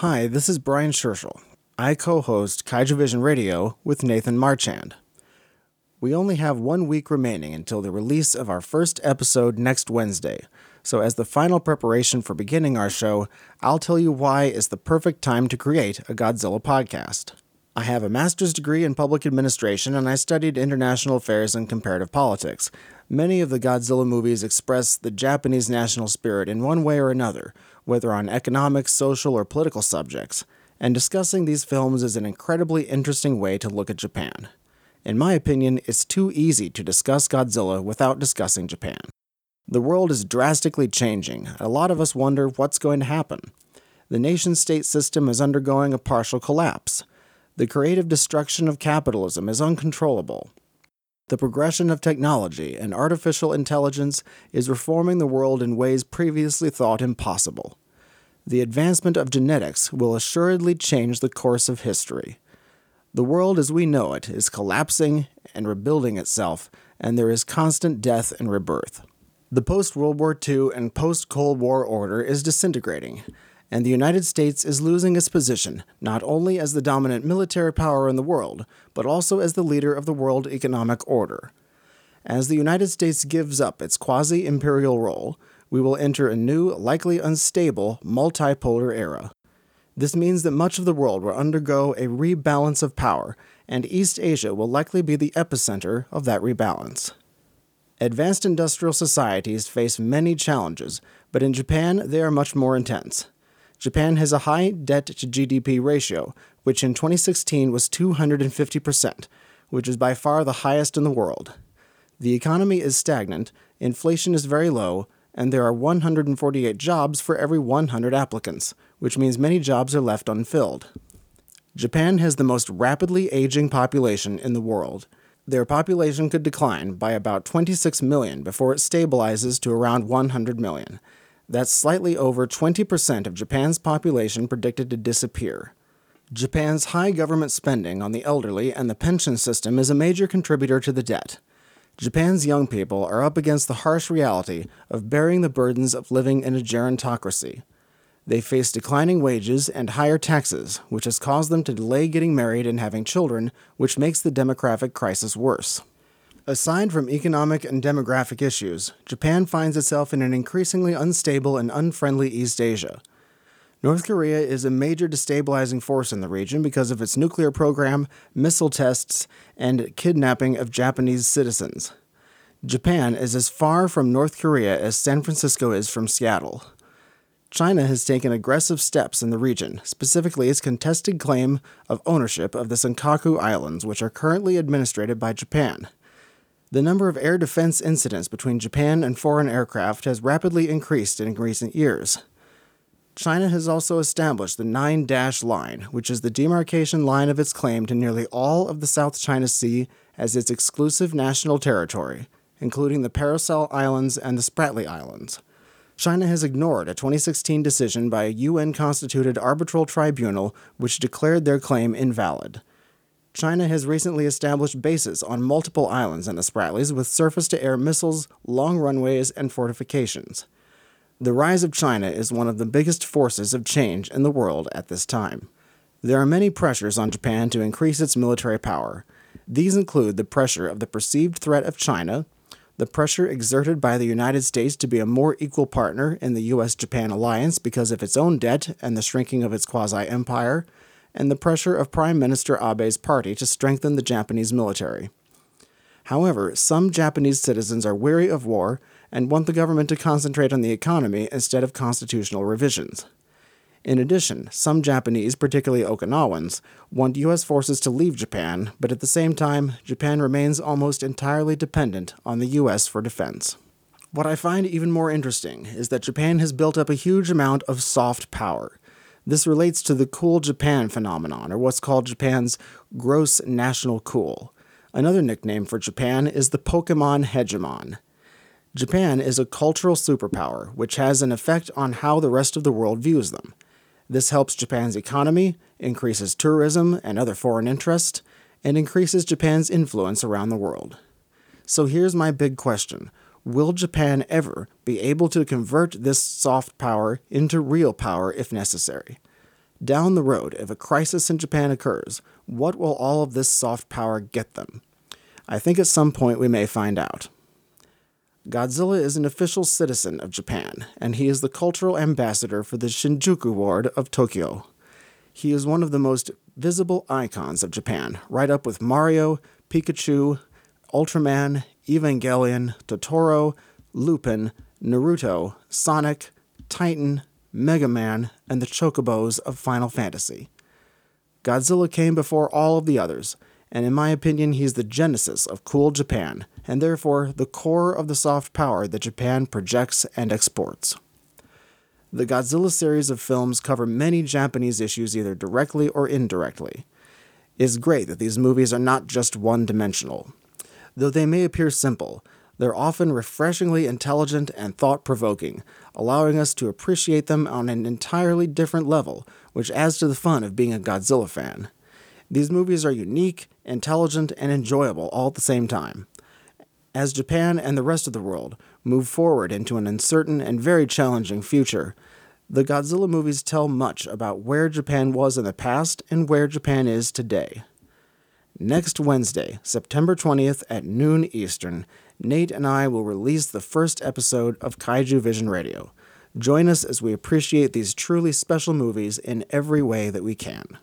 Hi, this is Brian Scherschel. I co host Kaiju Vision Radio with Nathan Marchand. We only have one week remaining until the release of our first episode next Wednesday, so as the final preparation for beginning our show, I'll tell you why it's the perfect time to create a Godzilla podcast. I have a master's degree in public administration and I studied international affairs and comparative politics. Many of the Godzilla movies express the Japanese national spirit in one way or another, whether on economic, social, or political subjects, and discussing these films is an incredibly interesting way to look at Japan. In my opinion, it's too easy to discuss Godzilla without discussing Japan. The world is drastically changing. A lot of us wonder what's going to happen. The nation state system is undergoing a partial collapse. The creative destruction of capitalism is uncontrollable. The progression of technology and artificial intelligence is reforming the world in ways previously thought impossible. The advancement of genetics will assuredly change the course of history. The world as we know it is collapsing and rebuilding itself, and there is constant death and rebirth. The post World War II and post Cold War order is disintegrating, and the United States is losing its position not only as the dominant military power in the world, but also as the leader of the world economic order. As the United States gives up its quasi imperial role, we will enter a new, likely unstable, multipolar era. This means that much of the world will undergo a rebalance of power, and East Asia will likely be the epicenter of that rebalance. Advanced industrial societies face many challenges, but in Japan they are much more intense. Japan has a high debt to GDP ratio, which in 2016 was 250%, which is by far the highest in the world. The economy is stagnant, inflation is very low, and there are 148 jobs for every 100 applicants, which means many jobs are left unfilled. Japan has the most rapidly aging population in the world. Their population could decline by about 26 million before it stabilizes to around 100 million. That's slightly over 20% of Japan's population predicted to disappear. Japan's high government spending on the elderly and the pension system is a major contributor to the debt. Japan's young people are up against the harsh reality of bearing the burdens of living in a gerontocracy. They face declining wages and higher taxes, which has caused them to delay getting married and having children, which makes the demographic crisis worse. Aside from economic and demographic issues, Japan finds itself in an increasingly unstable and unfriendly East Asia. North Korea is a major destabilizing force in the region because of its nuclear program, missile tests, and kidnapping of Japanese citizens. Japan is as far from North Korea as San Francisco is from Seattle. China has taken aggressive steps in the region, specifically its contested claim of ownership of the Senkaku Islands, which are currently administered by Japan. The number of air defense incidents between Japan and foreign aircraft has rapidly increased in recent years. China has also established the Nine Dash Line, which is the demarcation line of its claim to nearly all of the South China Sea as its exclusive national territory, including the Paracel Islands and the Spratly Islands. China has ignored a 2016 decision by a UN constituted arbitral tribunal which declared their claim invalid. China has recently established bases on multiple islands in the Spratlys with surface to air missiles, long runways, and fortifications. The rise of China is one of the biggest forces of change in the world at this time. There are many pressures on Japan to increase its military power. These include the pressure of the perceived threat of China, the pressure exerted by the United States to be a more equal partner in the US Japan alliance because of its own debt and the shrinking of its quasi empire, and the pressure of Prime Minister Abe's party to strengthen the Japanese military. However, some Japanese citizens are weary of war and want the government to concentrate on the economy instead of constitutional revisions. In addition, some Japanese, particularly Okinawans, want U.S. forces to leave Japan, but at the same time, Japan remains almost entirely dependent on the U.S. for defense. What I find even more interesting is that Japan has built up a huge amount of soft power. This relates to the cool Japan phenomenon, or what's called Japan's gross national cool. Another nickname for Japan is the Pokemon hegemon. Japan is a cultural superpower, which has an effect on how the rest of the world views them. This helps Japan's economy, increases tourism and other foreign interest, and increases Japan's influence around the world. So here's my big question Will Japan ever be able to convert this soft power into real power if necessary? Down the road, if a crisis in Japan occurs, what will all of this soft power get them? I think at some point we may find out. Godzilla is an official citizen of Japan, and he is the cultural ambassador for the Shinjuku ward of Tokyo. He is one of the most visible icons of Japan, right up with Mario, Pikachu, Ultraman, Evangelion, Totoro, Lupin, Naruto, Sonic, Titan, Mega Man, and the Chocobos of Final Fantasy. Godzilla came before all of the others, and in my opinion, he's the genesis of cool Japan, and therefore the core of the soft power that Japan projects and exports. The Godzilla series of films cover many Japanese issues either directly or indirectly. It's great that these movies are not just one dimensional. Though they may appear simple, they're often refreshingly intelligent and thought provoking, allowing us to appreciate them on an entirely different level, which adds to the fun of being a Godzilla fan. These movies are unique, intelligent, and enjoyable all at the same time. As Japan and the rest of the world move forward into an uncertain and very challenging future, the Godzilla movies tell much about where Japan was in the past and where Japan is today. Next Wednesday, September 20th at noon Eastern, Nate and I will release the first episode of Kaiju Vision Radio. Join us as we appreciate these truly special movies in every way that we can.